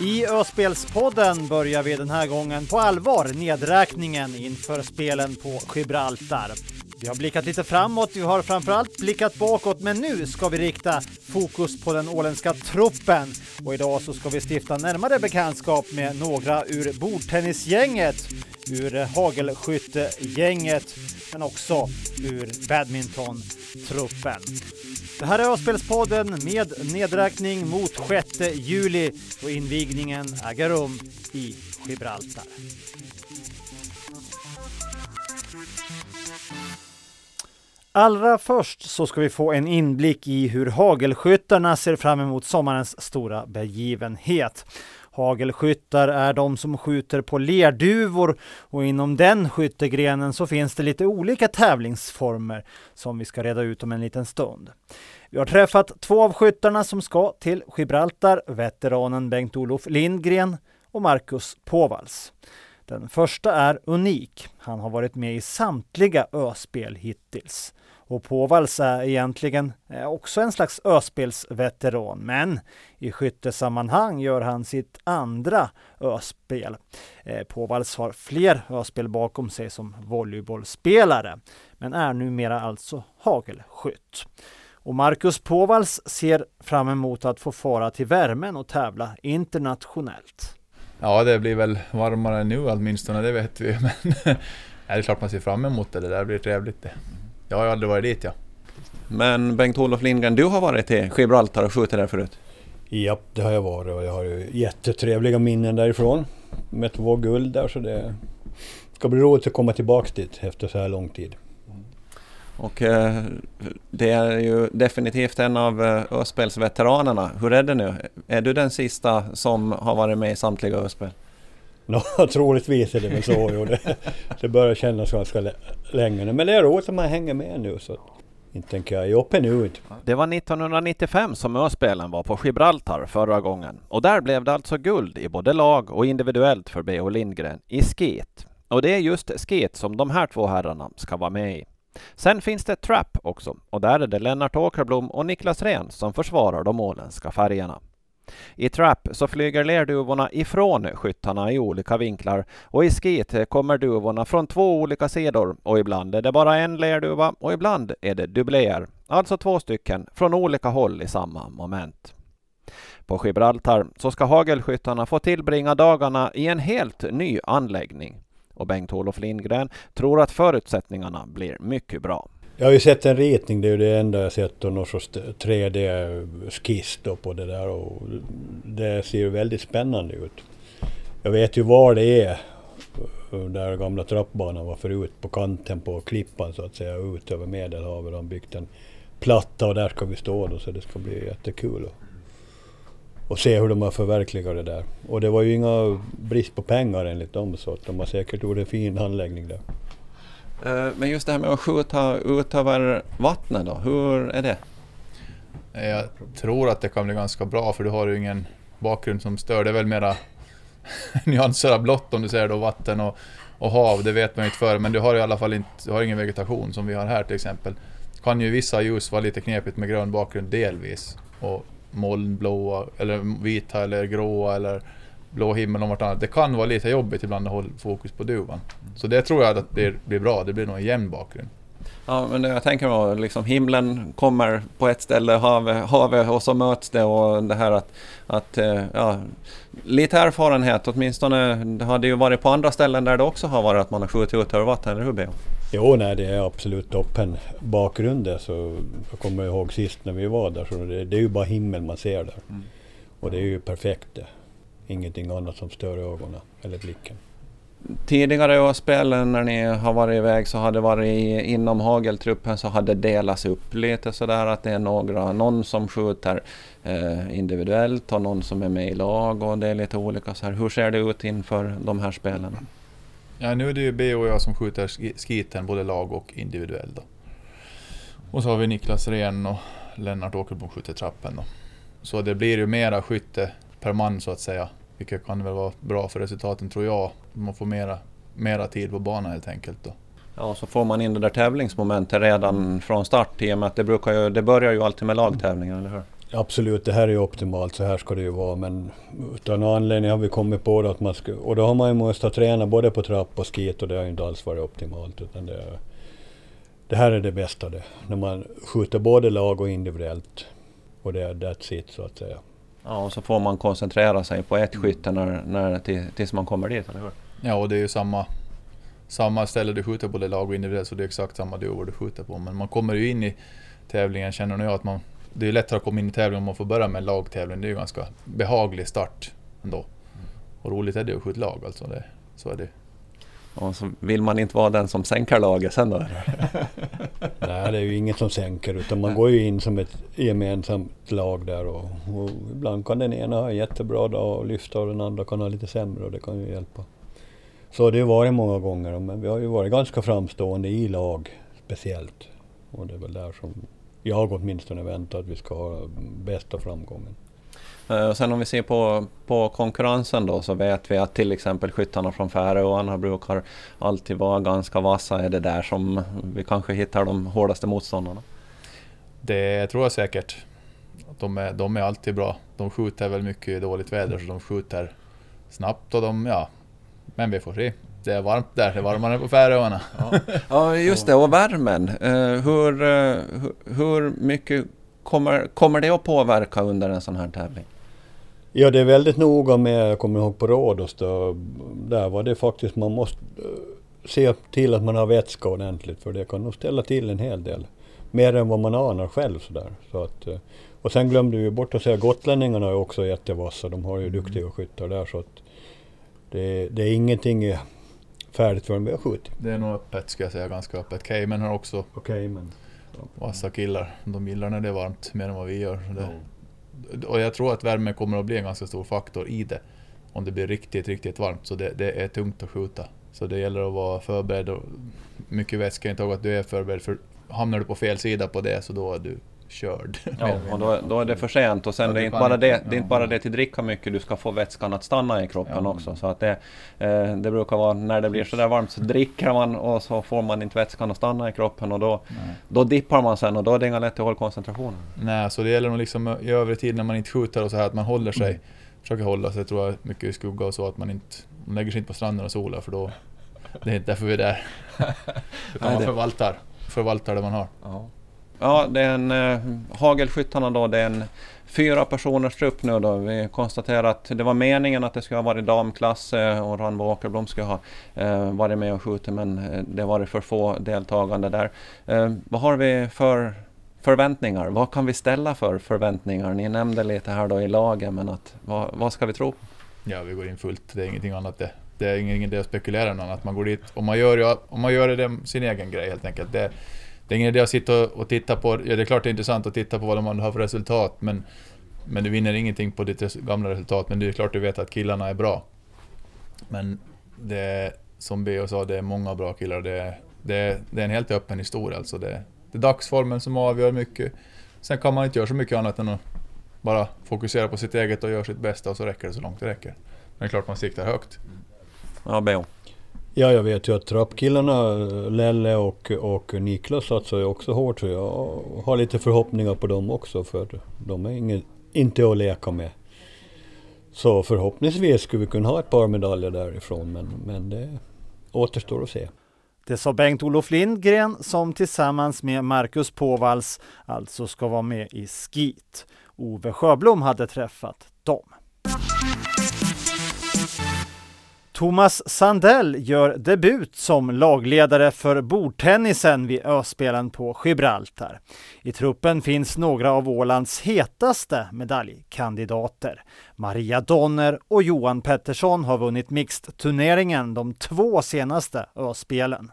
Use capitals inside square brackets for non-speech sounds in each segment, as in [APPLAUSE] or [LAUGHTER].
I Öspelspodden börjar vi den här gången på allvar nedräkningen inför spelen på Gibraltar. Vi har blickat lite framåt, vi har framförallt blickat bakåt, men nu ska vi rikta fokus på den åländska truppen. Och idag så ska vi stifta närmare bekantskap med några ur bordtennisgänget, ur hagelskyttegänget, men också ur badmintontruppen. Det här är Avspelspodden med nedräkning mot 6 juli då invigningen äger rum i Gibraltar. Allra först så ska vi få en inblick i hur hagelskyttarna ser fram emot sommarens stora begivenhet. Hagelskyttar är de som skjuter på lerduvor och inom den skyttegrenen så finns det lite olika tävlingsformer som vi ska reda ut om en liten stund. Vi har träffat två av skyttarna som ska till Gibraltar, veteranen Bengt-Olof Lindgren och Marcus Påvals. Den första är unik. Han har varit med i samtliga öspel hittills. Och Påvals är egentligen eh, också en slags öspelsveteran, men i skyttesammanhang gör han sitt andra öspel. Eh, Påvals har fler öspel bakom sig som volleybollspelare, men är numera alltså hagelskytt. Och Marcus Påvals ser fram emot att få fara till värmen och tävla internationellt. Ja, det blir väl varmare nu åtminstone, det vet vi. Men [LAUGHS] det är klart man ser fram emot det, det där blir trevligt det. Jag har aldrig varit dit ja. Men Bengt-Olof Lindgren, du har varit till Gibraltar och skjutit där förut? Ja, det har jag varit och jag har ju jättetrevliga minnen därifrån. Med två guld där så det ska bli roligt att komma tillbaks dit efter så här lång tid. Och eh, det är ju definitivt en av eh, Öspelsveteranerna. Hur är det nu? Är du den sista som har varit med i samtliga Öspel? Nå, [LAUGHS] troligtvis är det väl så. [LAUGHS] Jo. Det, det börjar kännas ganska länge nu. Men det är roligt att man hänger med nu. Så inte tänker jag ge upp ännu. Det var 1995 som Öspelen var på Gibraltar förra gången. Och där blev det alltså guld i både lag och individuellt för B.O. Lindgren i skit. Och det är just skit som de här två herrarna ska vara med i. Sen finns det Trap också och där är det Lennart Åkerblom och Niklas Rehn som försvarar de åländska färgerna. I Trap så flyger lerduvorna ifrån skyttarna i olika vinklar och i skit kommer duvorna från två olika sidor och ibland är det bara en lerduva och ibland är det dubbler, alltså två stycken från olika håll i samma moment. På Gibraltar så ska hagelskyttarna få tillbringa dagarna i en helt ny anläggning och Bengt-Olof Lindgren tror att förutsättningarna blir mycket bra. Jag har ju sett en ritning, det är ju det enda jag sett och någon sorts 3D-skiss på det där och det ser ju väldigt spännande ut. Jag vet ju var det är, där gamla trappbanan var förut, på kanten på klippan så att säga, ut över Medelhavet. De har byggt en platta och där ska vi stå då, så det ska bli jättekul och se hur de har förverkligat det där. Och det var ju inga brist på pengar enligt dem så att de har säkert gjort en fin anläggning där. Eh, men just det här med att skjuta ut över vattnet då, hur är det? Eh, jag tror att det kan bli ganska bra för du har ju ingen bakgrund som stör. Det är väl mera [LAUGHS] nyanser av blått om du säger då vatten och, och hav, det vet man ju inte för men du har i alla fall inte, du har ingen vegetation som vi har här till exempel. Kan ju vissa ljus vara lite knepigt med grön bakgrund delvis. Och molnblåa eller vita eller gråa eller blå himmel och vartannat. Det kan vara lite jobbigt ibland att hålla fokus på duvan. Så det tror jag att det blir bra. Det blir nog en jämn bakgrund. Ja, men jag tänker mig liksom himlen kommer på ett ställe, havet, havet och så möts det och det här att, att eh, ja, lite erfarenhet åtminstone. Det hade ju varit på andra ställen där det också har varit att man har skjutit ut över vatten, eller hur Beo? Jo, nej, det är absolut toppen bakgrunden. Så jag kommer ihåg sist när vi var där, så det, det är ju bara himmel man ser där. Mm. Och det är ju perfekt det. Ingenting annat som stör ögonen eller blicken. Tidigare spelen när ni har varit iväg så har det varit inom hageltruppen så har det delats upp lite sådär att det är några, någon som skjuter eh, individuellt och någon som är med i lag och det är lite olika så här. Hur ser det ut inför de här spelen? Ja, nu är det ju B och jag som skjuter skiten, både lag och individuell. Då. Och så har vi Niklas Rehn och Lennart Åkerbom skjuter trappen. Då. Så det blir ju mera skytte per man så att säga. Vilket kan väl vara bra för resultaten tror jag. Man får mera, mera tid på banan helt enkelt. Då. Ja, så får man in det där tävlingsmomentet redan från start i och med att det, brukar ju, det börjar ju alltid med lagtävlingar, eller hur? Absolut, det här är ju optimalt, så här ska det ju vara. Men utan anledning har vi kommit på det att man ska... Och då har man ju måste träna både på trapp och skit och det har ju inte alls varit optimalt. Utan det, det här är det bästa det. När man skjuter både lag och individuellt. Och det är that's it så att säga. Ja, och så får man koncentrera sig på ett skytte när, när, tills man kommer dit, eller hur? Ja, och det är ju samma, samma ställe du skjuter på det lag och individuellt, så det är exakt samma duvor du skjuter på. Men man kommer ju in i tävlingen, känner jag, att man... Det är lättare att komma in i tävlingen om man får börja med en lagtävling. Det är ju ganska behaglig start ändå. Och roligt är det att skjuta lag alltså, det, så är det. Och så vill man inte vara den som sänker laget sen då? [LAUGHS] Nej, det är ju inget som sänker utan man går ju in som ett gemensamt lag där och, och ibland kan den ena ha en jättebra dag och lyfta och den andra kan ha lite sämre och det kan ju hjälpa. Så det har det varit många gånger men vi har ju varit ganska framstående i lag speciellt. Och det är väl där som jag åtminstone väntar att vi ska ha bästa framgången. Eh, och sen om vi ser på, på konkurrensen då så vet vi att till exempel skyttarna från Färöarna brukar alltid vara ganska vassa. Är det där som vi kanske hittar de hårdaste motståndarna? Det tror jag säkert. De är, de är alltid bra. De skjuter väl mycket i dåligt väder så de skjuter snabbt och de, ja. Men vi får se. Det är varmt där, det är varmare på Färöarna. [LAUGHS] Ja. ja, just det. Och värmen. Uh, hur, uh, hur mycket kommer, kommer det att påverka under en sån här tävling? Ja, det är väldigt noga med, jag kommer ihåg på Rhodos då, där var det faktiskt, man måste uh, se till att man har vätska ordentligt för det kan nog ställa till en hel del. Mer än vad man anar själv sådär. Så att, uh, och sen glömde vi bort att säga gotlänningarna är också jättevassa, de har ju mm. duktiga skyttar där så att det, det är ingenting färdigt förrän vi har skjutit. Det är nog öppet ska jag säga, ganska öppet. Cayman har också okay, men, vassa killar. De gillar när det är varmt mer än vad vi gör. Det, mm och jag tror att värme kommer att bli en ganska stor faktor i det. Om det blir riktigt, riktigt varmt. Så det, det är tungt att skjuta. Så det gäller att vara förberedd. Och mycket vätska, inte att du är förberedd. För hamnar du på fel sida på det så då är du körd. [LAUGHS] Ja, och då, då är det för sent och sen ja, det är inte bara det, det är inte bara det till dricka mycket, du ska få vätskan att stanna i kroppen ja. också. Så att det, eh, det brukar vara när det blir sådär varmt så dricker man och så får man inte vätskan att stanna i kroppen och då, då dippar man sen och då är det inga lätt att hålla koncentrationen. Nej, så det gäller nog liksom i övrig tid när man inte skjuter och så här att man håller sig, mm. försöker hålla sig tror jag mycket i skugga och så att man inte man lägger sig inte på stranden och solar för då det är inte därför vi är där. [LAUGHS] Utan man förvaltar, förvaltar det man har. Ja. Ja, det är en eh, Hagelskyttarna då, det är en fyra personers trupp nu då. Vi konstaterar att det var meningen att det skulle ha varit damklass eh, och Ranbo Åkerblom skulle ha eh, varit med och skjutit men eh, det har varit för få deltagande där. Eh, vad har vi för förväntningar? Vad kan vi ställa för förväntningar? Ni nämnde lite här då i lagen men att, vad, vad ska vi tro? Ja, vi går in fullt. Det är ingenting annat det. Det är ingen idé att spekulera någon annat. Man går dit och man gör, om man gör det sin egen grej helt enkelt. Det, det är ingen idé att sitta och titta på, ja det är klart det är intressant att titta på vad de har för resultat, men, men du vinner ingenting på ditt gamla resultat, men det är klart du vet att killarna är bra. Men det är, som Beo sa, det är många bra killar. Det det, det är en helt öppen historia alltså. Det, det är dagsformen som avgör mycket. Sen kan man inte göra så mycket annat än att bara fokusera på sitt eget och göra sitt bästa och så räcker det så långt det räcker. Men det är klart man siktar högt. Ja, Beo. Ja, jag vet ju att trappkillarna, Lelle och, och Niklas satsar ju också hårt så jag har lite förhoppningar på dem också för de är ingen, inte att leka med. Så förhoppningsvis skulle vi kunna ha ett par medaljer därifrån men, men det återstår att se. Det sa Bengt-Olof Lindgren som tillsammans med Marcus Påvals alltså ska vara med i Skit. Ove Sjöblom hade träffat dem. Thomas Sandell gör debut som lagledare för bordtennisen vid Öspelen på Gibraltar. I truppen finns några av Ålands hetaste medaljkandidater. Maria Donner och Johan Pettersson har vunnit mixed-turneringen de två senaste Öspelen.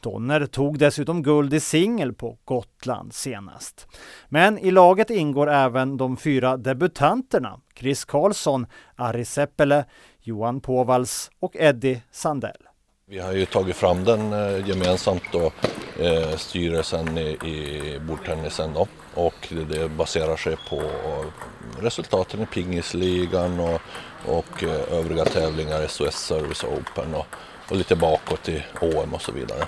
Donner tog dessutom guld i singel på Gotland senast. Men i laget ingår även de fyra debutanterna Chris Karlsson, Ari Seppele, Johan Påvals och Eddie Sandell. Vi har ju tagit fram den eh, gemensamt då, eh, styrelsen i, i bordtennisen då. Och det baserar sig på eh, resultaten i pingisligan och, och eh, övriga tävlingar, SOS Service Open och, och lite bakåt i OM och så vidare.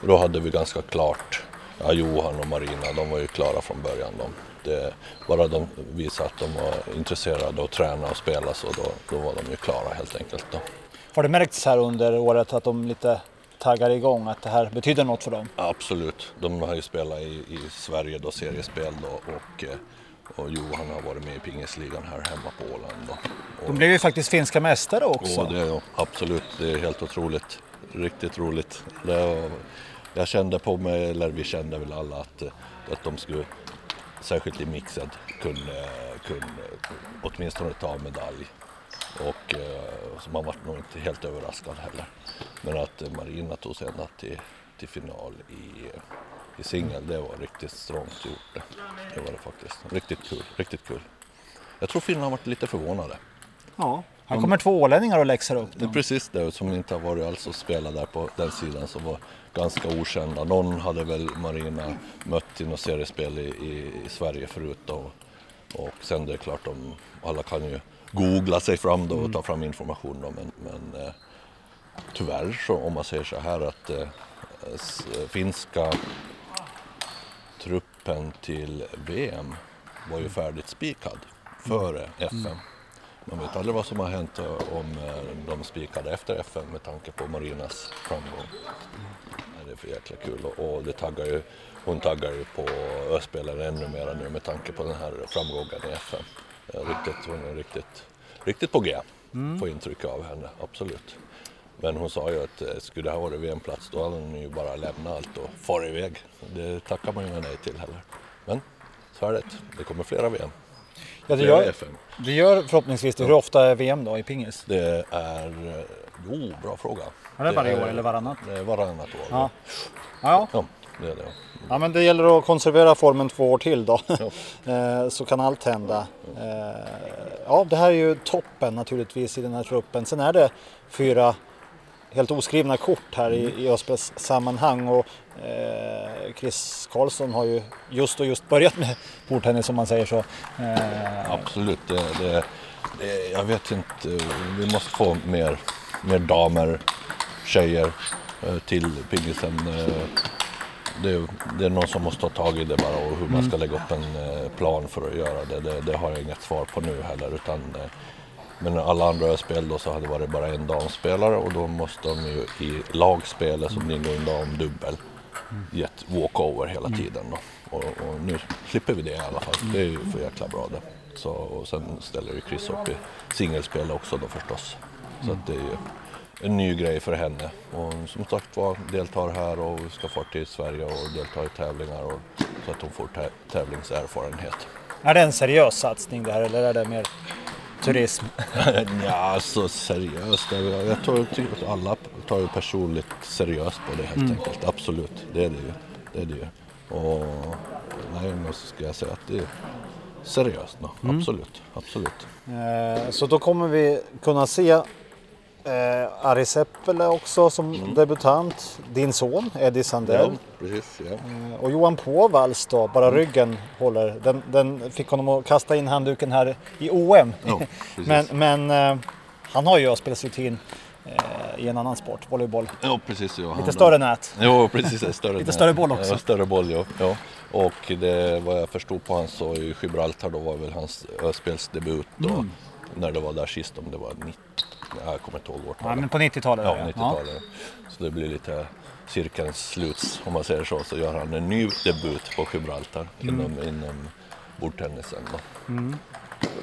Och då hade vi ganska klart ja, Johan och Marina, de var ju klara från början. De, det, bara de visade att de var intresserade och träna och spela så då, då var de ju klara helt enkelt. Då. Har det märkts här under året att de lite taggar igång, att det här betyder något för dem? Absolut, de har ju spelat i, i Sverige då, seriespel då, och, eh, och Johan har varit med i pingisligan här hemma på Åland. Och, De blev ju faktiskt finska mästare också. och det, absolut, det är helt otroligt. Riktigt roligt. Det jag kände på mig, eller vi kände väl alla att, eh, att de skulle, särskilt i mixed, kunde, kunde åtminstone ta medalj. Och eh, så man var nog inte helt överraskad heller. Men att Marina tog sig ända till, till final i, i singel, det var riktigt strångt gjort. Det. det var det faktiskt. Riktigt kul, riktigt kul. Jag tror Finland varit lite förvånade. Ja. Här kommer två ålänningar och läxar upp Det är dem. precis det som inte har varit alls och spelat där på den sidan som var ganska okända. Någon hade väl Marina mött i något seriespel i, i, i Sverige förut då. Och sen det är klart, de, alla kan ju googla sig fram då och ta fram information då, men, men eh, tyvärr så om man säger så här att eh, s- finska truppen till VM var ju färdigt spikad före FM. Man vet aldrig vad som har hänt om eh, de spikade efter FN med tanke på Marinas framgång. Det är för jäkla kul och, det taggar ju, hon taggar ju på öspelaren ännu mer nu med tanke på den här framgången i FN. Eh, Riktigt, hon är riktigt, riktigt på G, får intryck av henne, absolut. Men hon sa ju att eh, skulle det ha varit VM-plats då hade hon ju bara lämnat allt och fara iväg. Det tackar man ju nej till heller. Men så är det, det kommer flera VM. Ja, det, gör, FN. det gör förhoppningsvis det. Hur ofta är VM då i pingis? Det är... eh, Jo, bra fråga. Är det varje är- år eller varannat? Det är varannat år. Ja. Ja, Ja, det är det. ja, men det gäller att konservera formen två år till då. Ja. [LAUGHS] Eh, Så kan allt hända. Eh, Ja, det här är ju toppen naturligtvis i den här truppen. Sen är det fyra helt oskrivna kort här i, i Ösbys sammanhang och eh, Chris Karlsson har ju just och just börjat med bordtennis om man säger så. Eh, Absolut. Det, det, det, jag vet inte. Vi måste få mer, mer damer, tjejer eh, till pingisen. Eh, Det, det är någon som måste ta tag i det bara och hur man ska lägga upp en eh, plan för att göra det. Det, det har jag inget svar på nu heller. Utan, men alla andra spel då så hade det varit bara en damspelare och då måste de ju i lagspelet som i en damdubbel gett walkover hela tiden. Då. Och, och nu slipper vi det i alla fall. Det är ju för jäkla bra det. Så, och sen ställer ju Chris upp i singelspel också då förstås. Så att det är ju en ny grej för henne. Och som sagt var deltar här och ska få till Sverige och delta i tävlingar och, så att hon får tä- tävlingserfarenhet. Är det en seriös satsning det här eller är det mer turism? [LAUGHS] ja, så seriöst. Jag, jag tror tycker att alla tar ju personligt seriöst på det helt enkelt. Absolut, det är det ju. Det är det ju. Och nej, men så ska jag säga att det är seriöst. No. Absolut, absolut. Eh, Så då kommer vi kunna se eh, Ari Seppele också som debutant. Din son Eddie Sandell. precis. Ja. Eh, Och Johan Påvalls då, bara ryggen håller. Den, den fick honom att kasta in handduken här i OM. Ja, [LAUGHS] men men eh, han har ju spelsrutin eh, i en annan sport, volleyboll. ja, precis. Ja. Lite större nät. Jo, precis. Större, [LAUGHS] Lite större boll också. Ja, större boll, ja. ja. Och det, vad jag förstod på han så i Gibraltar då var väl hans spelsdebut då. Mm. När det var där sist, om det var 90, jag kommer inte ihåg årtalet. Ja, men på 90-talet. Ja, var det, 90-talet. Så det blir lite cirkelns sluts om man säger så. Så gör han en ny debut på Gibraltar Mm. inom, inom bordtennisen. Då.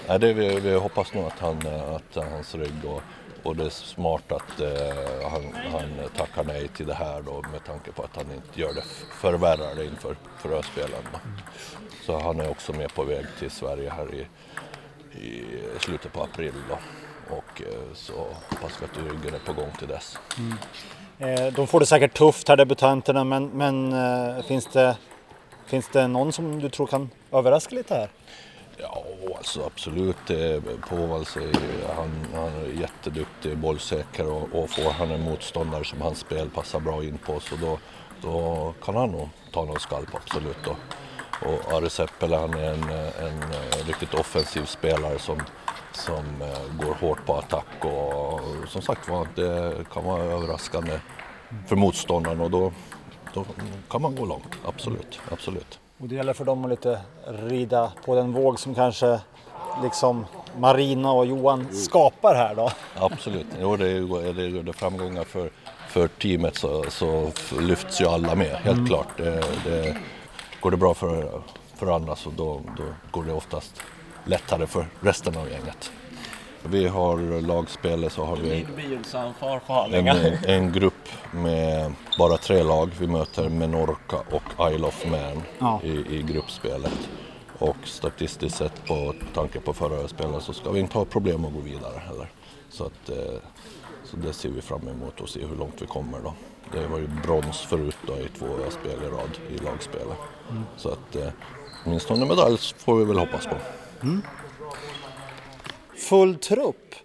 Ja, det, vi, vi hoppas nog att, han, att hans rygg och, och det är smart att eh, han, han tackar nej till det här då med tanke på att han inte gör det förvärrar det inför för Öspelen. Då. Så han är också med på väg till Sverige här i, i slutet på april. Då. Och eh, så hoppas vi att ryggen är på gång till dess. Eh, De får det säkert tufft här debutanterna men, men eh, finns, det, finns det någon som du tror kan överraska lite här? Ja, alltså absolut. Påvals är han, han är jätteduktig, bollsäker och, och får han en motståndare som hans spel passar bra in på så då, då kan han nog ta någon skalp, absolut. Då. Och Ari Seppele han är en, en, riktigt offensiv spelare som, som eh, går hårt på attack och som sagt var, det kan vara överraskande för motståndaren och då då kan man gå långt, absolut. absolut. Och det gäller för dem att lite rida på den våg som kanske liksom Marina och Johan skapar här då. Absolut, jo, det är, det är framgångar för, för teamet så, så lyfts ju alla med, helt mm. klart. Det, det, går det bra för, för andra så då, då går det oftast lättare för resten av gänget. Vi har lagspelet så har vi en, [LAUGHS] en grupp med bara tre lag. Vi möter Menorca och Isle of Man ja. i, i gruppspelet. Och statistiskt sett på tanke på förra spelet så ska vi inte ha problem att gå vidare heller. Så, att, eh, så det ser vi fram emot och se hur långt vi kommer då. Det var ju brons förut då i två spel i rad i lagspelet. Mm. Så att eh, åtminstone medalj får vi väl hoppas på. Mm full trupp,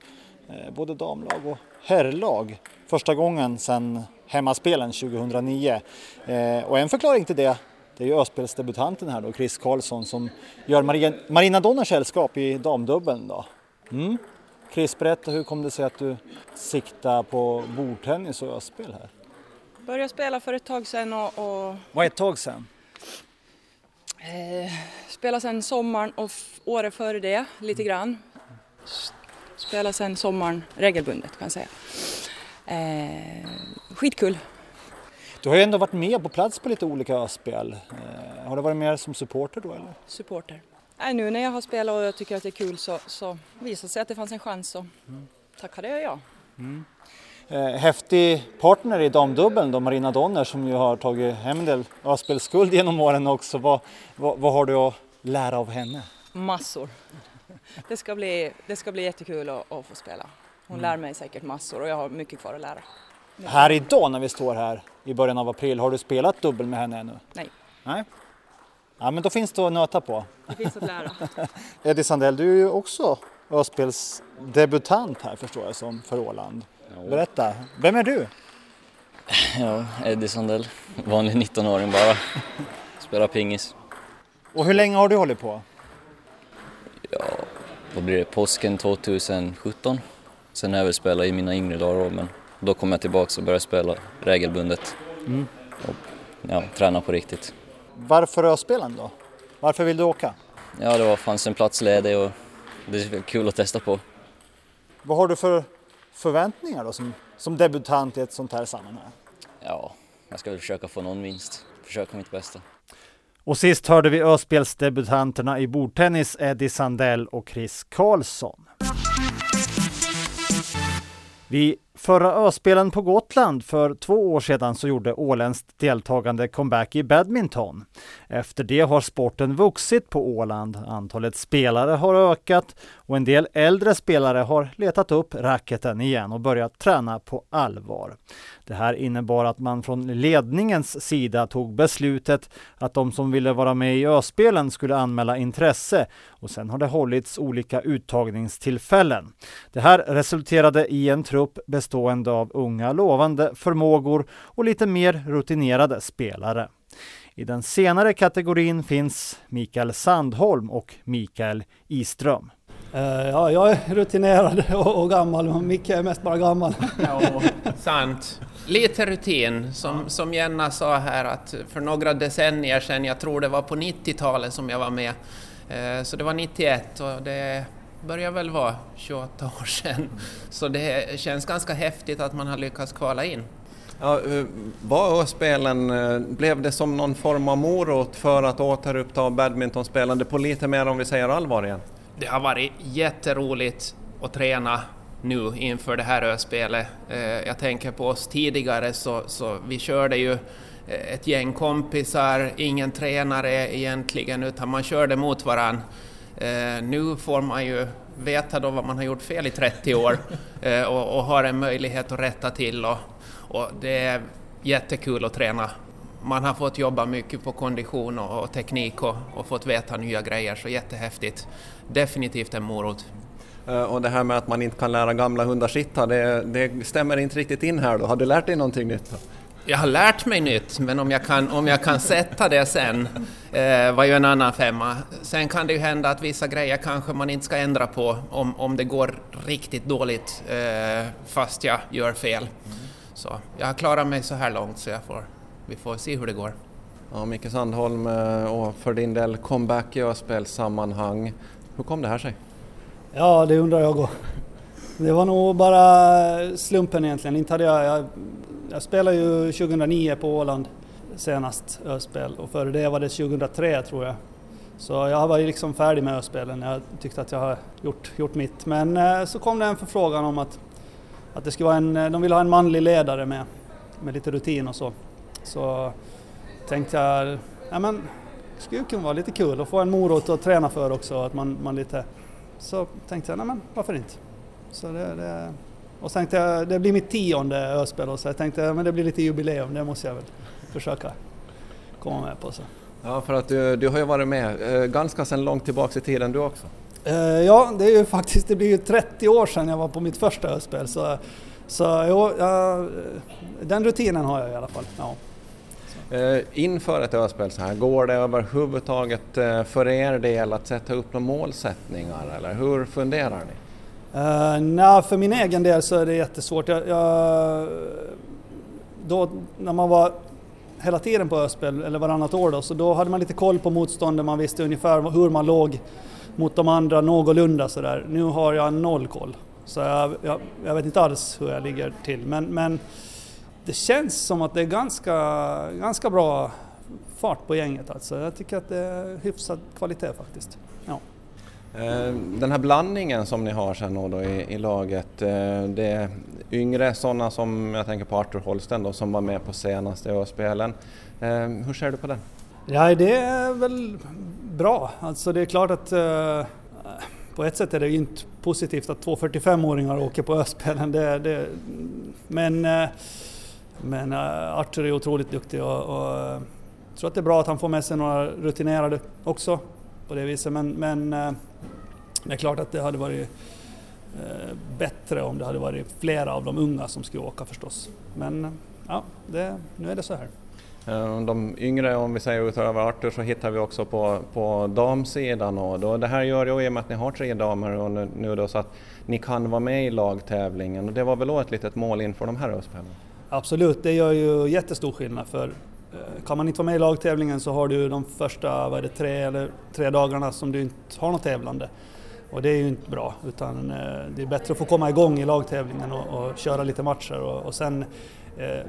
eh, både damlag och herrlag, första gången sedan hemmaspelen 2009. Eh, och en förklaring till det, det är ju Öspelsdebutanten här då, Chris Karlsson som gör Marina Donners sällskap i damdubbeln då. Mm. Chris, berätta hur kom det sig att du siktade på bordtennis och öspel här? Började spela för ett tag sedan och... och... Vad är ett tag sedan? Eh, spela sedan sommaren och året före det lite grann. Spelar sen sommaren regelbundet kan jag säga. Eh, skitkul. Du har ju ändå varit med på plats på lite olika spel. Eh, har du varit med som supporter då eller? Supporter. Nej, nu när jag har spelat och jag tycker att det är kul så, så visade det sig att det fanns en chans så mm. tackade jag mm. Eh, Häftig partner i damdubbeln då, Marina Donner som ju har tagit hem en del spelskuld genom åren också. Vad, vad, vad har du att lära av henne? Massor det, ska bli, det ska bli jättekul att, att få spela. Hon mm. lär mig säkert massor och jag har mycket kvar att lära. Här idag när vi står här i början av april, har du spelat dubbel med henne ännu? Nej. Nej? Ja, men då finns det att nöta på. Det finns att lära. [LAUGHS] Eddie Sandell, du är ju också Öspelsdebutant här förstår jag som för Åland. Berätta, vem är du? [LAUGHS] Ja, Eddie Sandell, vanlig 19-åring bara. Spelar pingis. Och hur länge har du hållit på? ja, vad blir det, påsken 2017. Sen har jag väl spelat i mina yngre dagar men då kom jag tillbaka och började spela regelbundet. Mm. Och ja, träna på riktigt. Varför Öspelen då? Varför vill du åka? Ja, det var, fanns en plats ledig och det är kul att testa på. Vad har du för förväntningar då som, som debutant i ett sånt här sammanhang? Ja, jag ska väl försöka få någon vinst, försöka mitt bästa. Och sist hörde vi Öspelsdebutanterna i bordtennis Eddie Sandell och Chris Karlsson. Vi Förra Öspelen på Gotland för två år sedan så gjorde åländskt deltagande comeback i badminton. Efter det har sporten vuxit på Åland. Antalet spelare har ökat och en del äldre spelare har letat upp racketen igen och börjat träna på allvar. Det här innebar att man från ledningens sida tog beslutet att de som ville vara med i Öspelen skulle anmäla intresse och sen har det hållits olika uttagningstillfällen. Det här resulterade i en trupp bestående av unga lovande förmågor och lite mer rutinerade spelare. I den senare kategorin finns Mikael Sandholm och Mikael Iström. Uh, ja, jag är rutinerad [LAUGHS] och, och gammal, men Micke är mest bara gammal. [LAUGHS] ja, sant. Lite rutin, som, som Jenna sa här, att för några decennier sedan, jag tror det var på 90-talet som jag var med, uh, så det var 91 och det börjar väl vara 28 år sedan. Så det känns ganska häftigt att man har lyckats kvala in. Ja, eh, var spelen, eh, blev det som någon form av morot för att återuppta badmintonspelande på lite mer om vi säger allvar igen? Det har varit jätteroligt att träna nu inför det här öspelet. Eh, jag tänker på oss tidigare så, så vi körde ju ett gäng kompisar, ingen tränare egentligen utan man körde mot varandra Eh, nu får man ju veta då vad man har gjort fel i 30 år [LAUGHS] eh, och, och, har en möjlighet att rätta till och, och, det är jättekul att träna. Man har fått jobba mycket på kondition och, och teknik och, och, fått veta nya grejer, så jättehäftigt. Definitivt en morot. Eh, och det här med att man inte kan lära gamla hundar sitta, det, det stämmer inte riktigt in här då. Har du lärt dig någonting nytt? Jag har lärt mig nytt, men om jag kan, om jag kan sätta det sen eh, var ju en annan femma. Sen kan det ju hända att vissa grejer kanske man inte ska ändra på om, om det går riktigt dåligt eh, fast jag gör fel. Så jag har klarat mig så här långt så jag får vi får se hur det går. Ja, Micke Sandholm, eh, och för din del comeback i öspelssammanhang. Hur kom det här sig? Ja, det undrar jag också. Det var nog bara slumpen egentligen. Inte hade jag, jag, jag spelade ju 2009 på Åland senast öspel och före det var det 2003 tror jag. Så jag var ju liksom färdig med öspelen. Jag tyckte att jag har gjort, gjort mitt. Men eh, så kom det en förfrågan om att, att det skulle vara en, eh, de ville ha en manlig ledare med, med lite rutin och så. Så tänkte jag, ja men det skulle kunna vara lite kul att få en morot att träna för också. Att man, man lite, så tänkte jag, nej men varför inte? Så det, det, och så tänkte jag, det blir mitt tionde öspel och så jag tänkte, men det blir lite jubileum, det måste jag väl försöka komma med på. Så. Ja, för att du, du har ju varit med eh, ganska sedan långt tillbaka i tiden du också. Eh, ja, det är ju [LAUGHS] faktiskt, det blir ju 30 år sedan jag var på mitt första öspel så, så jo, ja, den rutinen har jag i alla fall. Ja. Eh, inför ett öspel så här, går det överhuvudtaget eh, för er del att sätta upp några målsättningar eller hur funderar ni? Uh, Nej, för min egen del så är det jättesvårt. Jag, jag, då, när man var hela tiden på öspel, eller varannat år då, så då hade man lite koll på motståndet, man visste ungefär hur man låg mot de andra någorlunda sådär. Nu har jag noll koll. Så jag, jag, jag, vet inte alls hur jag ligger till. Men, men det känns som att det är ganska, ganska bra fart på gänget alltså. Jag tycker att det är hyfsad kvalitet faktiskt. Ja. Eh, den här blandningen som ni har sen då i, i laget, eh, det är yngre sådana som jag tänker på Arthur Holsten då, som var med på senaste Ö-spelen. Eh, hur ser du på den? Ja, det är väl bra. Alltså det är klart att på ett sätt är det ju inte positivt att två 45-åringar åker på Ö-spelen. Det, det, men, men Arthur är otroligt duktig och, och jag tror att det är bra att han får med sig några rutinerade också på det viset. Men, men det är klart att det hade varit eh, bättre om det hade varit flera av de unga som skulle åka förstås. Men ja, det, nu är det så här. Eh, de yngre, om vi säger utöver Arthur, så hittar vi också på, på damsidan. Och då, det här gör ju i och med att ni har tre damer och nu, nu då, så att ni kan vara med i lagtävlingen. Och det var väl då ett litet mål inför de här öspelen? Absolut, det gör ju jättestor skillnad för eh, kan man inte vara med i lagtävlingen så har du de första vad det, tre, eller, tre dagarna som du inte har något tävlande. Och det är ju inte bra utan eh, det är bättre att få komma igång i lagtävlingen och, och köra lite matcher och, och sen eh,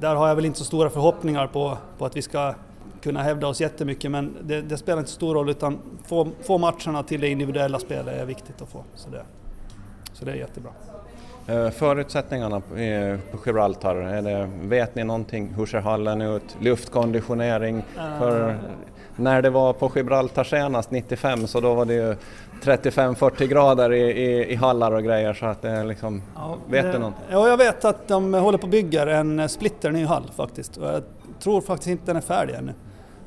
där har jag väl inte så stora förhoppningar på, på att vi ska kunna hävda oss jättemycket men det, det spelar inte så stor roll utan få, få matcherna till det individuella spelet är viktigt att få. Så det, så det är jättebra. Eh, förutsättningarna på Gibraltar, är det, vet ni någonting? Hur ser hallen ut? Luftkonditionering? För när det var på Gibraltar senast, 95, så då var det ju 35-40 grader i, i, i, hallar och grejer så att det är liksom, ja, vet du något? Ja, jag vet att de håller på att bygga en splitter ny hall faktiskt och jag tror faktiskt inte den är färdig ännu.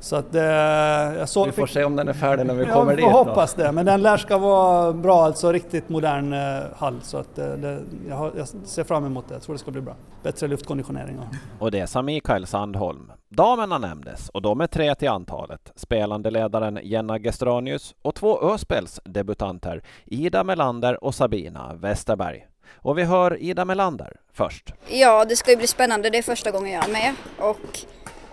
Så att, eh, jag så, vi får fick, se om den är färdig när vi ja, kommer dit. Jag hoppas det, men den lär ska vara bra, alltså riktigt modern eh, hall. Så att, eh, det, jag, har, jag, ser fram emot det, jag tror det ska bli bra. Bättre luftkonditionering. Och, och det sa Mikael Sandholm. Damerna nämndes och de är tre till antalet. Spelande ledaren Jenna Gestranius och två Öspelsdebutanter, Ida Melander och Sabina Westerberg. Och vi hör Ida Melander först. Ja, det ska ju bli spännande. Det är första gången jag är med och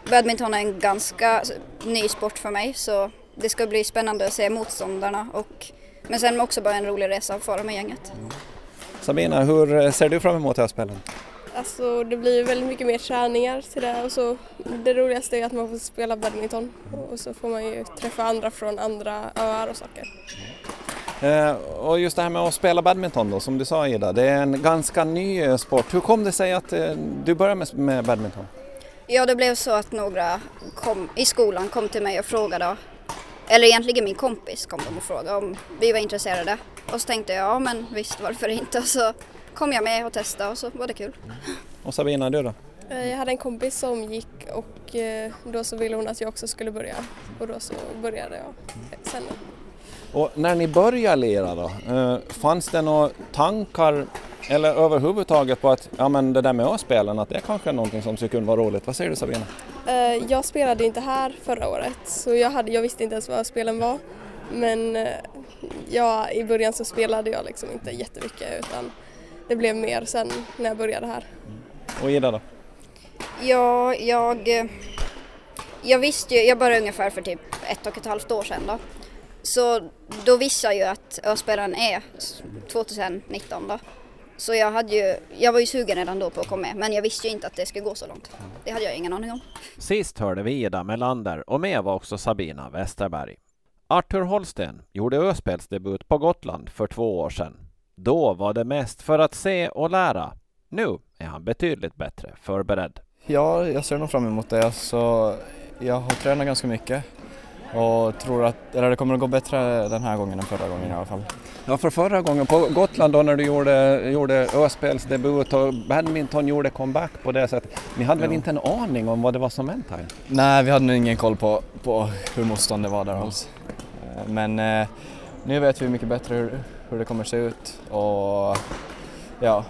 badminton är en ganska ny sport för mig så det ska bli spännande att se motståndarna och men sen också bara en rolig resa att fara med gänget. Mm. Sabina, hur ser du fram emot höstspelen? Alltså det blir väldigt mycket mer träningar till det och så det roligaste är att man får spela badminton och så får man ju träffa andra från andra öar och saker. Eh, och just det här med att spela badminton då, som du sa Ida, det är en ganska ny sport. Hur kom det sig att eh, du började med, med badminton? Ja, det blev så att några kom, i skolan kom till mig och frågade, eller egentligen min kompis kom de och frågade om vi var intresserade. Och så tänkte jag, ja men visst varför inte? Och så kom jag med och testade och så var det kul. Och Sabina, du då? Eh, jag hade en kompis som gick och eh, då så ville hon att jag också skulle börja och då så började jag sen. Och när ni började lira då, eh, fanns det några tankar eller överhuvudtaget på att ja, men det där med A-spelen, att det kanske är någonting som skulle kunna vara roligt. Vad säger du Sabina? Jag spelade inte här förra året så jag, hade, jag visste inte ens vad spelen var. Men ja, i början så spelade jag liksom inte jättemycket utan det blev mer sen när jag började här. Och Ida då? Ja, jag, jag visste ju, jag började ungefär för typ ett och ett halvt år sedan då. Så då visste jag ju att Öspelaren är 2019 då. Så jag, hade ju, jag var ju sugen redan då på att komma med, men jag visste ju inte att det skulle gå så långt. Det hade jag ingen aning om. Sist hörde vi Ida Melander och med var också Sabina Westerberg. Arthur Holsten gjorde öspelsdebut på Gotland för två år sedan. Då var det mest för att se och lära. Nu är han betydligt bättre förberedd. Ja, jag ser nog fram emot det. Så jag har tränat ganska mycket och tror att eller det kommer att gå bättre den här gången än förra gången i alla fall. Ja, för förra gången på Gotland då när du gjorde, gjorde öspelsdebut och badminton gjorde comeback på det sättet. Ni hade ja. väl inte en aning om vad det var som väntade? Nej, vi hade nog ingen koll på, på hur motståndet var där alls. Men eh, nu vet vi mycket bättre hur, hur det kommer se ut och ja,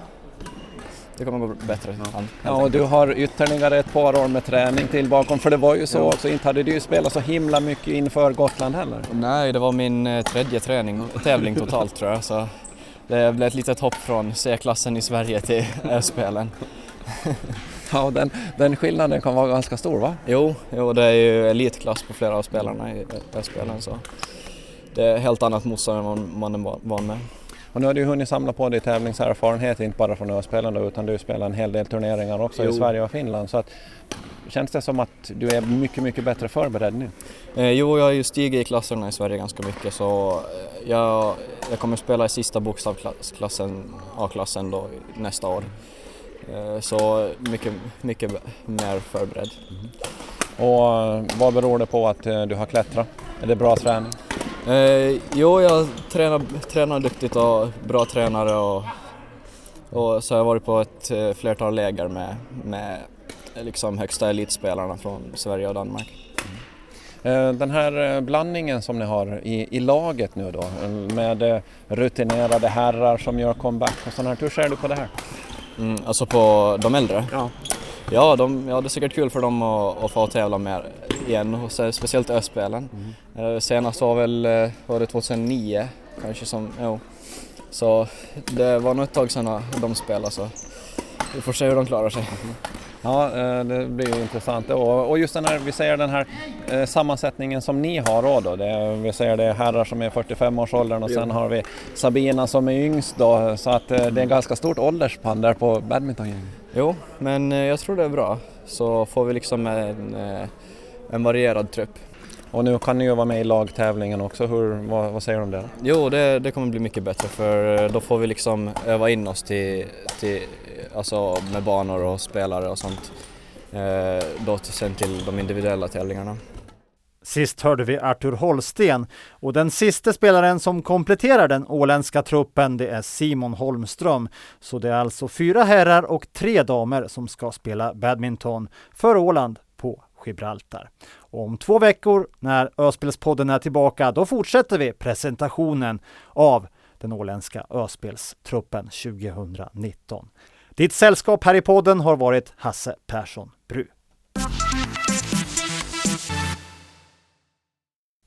det kommer gå bättre. Ja. ja, och du har ytterligare ett par år med träning till bakom, för det var ju så ja. också, inte hade du spelat så himla mycket inför Gotland heller? Nej, det var min eh, tredje träning, tävling totalt tror jag, så det blev ett litet hopp från C-klassen i Sverige till [LAUGHS] Ö-spelen. ja, den, den skillnaden kan vara ganska stor va? Jo, jo det är ju elitklass på flera av spelarna i Ö-spelen så det är helt annat motstånd än man är van med. Och nu har du hunnit samla på dig tävlingserfarenhet, inte bara från öspelande utan du spelar en hel del turneringar också jo. i Sverige och Finland. Så att, känns det som att du är mycket, mycket bättre förberedd nu? Eh, jo, jag har ju stigit i klasserna i Sverige ganska mycket så eh, jag, jag kommer spela i sista bokstavsklassen, A-klassen då nästa år. Eh, så mycket, mycket mer förberedd. Mm. Och eh, vad beror det på att eh, du har klättrat? Är det bra träning? Eh, jo, jag tränar, tränar duktigt och bra tränare och, och så har jag varit på ett eh, flertal läger med, med liksom högsta elitspelarna från Sverige och Danmark. Mm. Den här blandningen som ni har i, i laget nu då med rutinerade herrar som gör comeback och sånt här, hur ser du på det här? Mm, alltså på de äldre? Ja. Ja, de, ja, det är säkert kul för dem att, att få tävla mer igen, och speciellt Öspelen. Mm. Senast var väl eh, var det 2009 kanske som, jo. Så det var nog ett tag sedan de spelade så vi får se hur de klarar sig. Ja, eh, det blir ju intressant. Och just den här, vi säger den här eh, sammansättningen som ni har då. Det, vi säger det är herrar som är 45-årsåldern och sen har vi Sabina som är yngst då. Så att det är en ganska stort åldersspann där på badmintongänget. Jo, men jag tror det är bra. Så får vi liksom en, en varierad trupp. Och nu kan ni ju vara med i lagtävlingen också, Hur, vad, vad säger du om det? Jo, det, det kommer bli mycket bättre för då får vi liksom öva in oss till, till alltså med banor och spelare och sånt. Eh, då sen till de individuella tävlingarna. Sist hörde vi Artur Holsten och den sista spelaren som kompletterar den åländska truppen det är Simon Holmström. Så det är alltså fyra herrar och tre damer som ska spela badminton för Åland på Gibraltar. Och om två veckor när Öspelspodden är tillbaka, då fortsätter vi presentationen av den åländska Öspelstruppen 2019. Ditt sällskap här i podden har varit Hasse Persson Bru.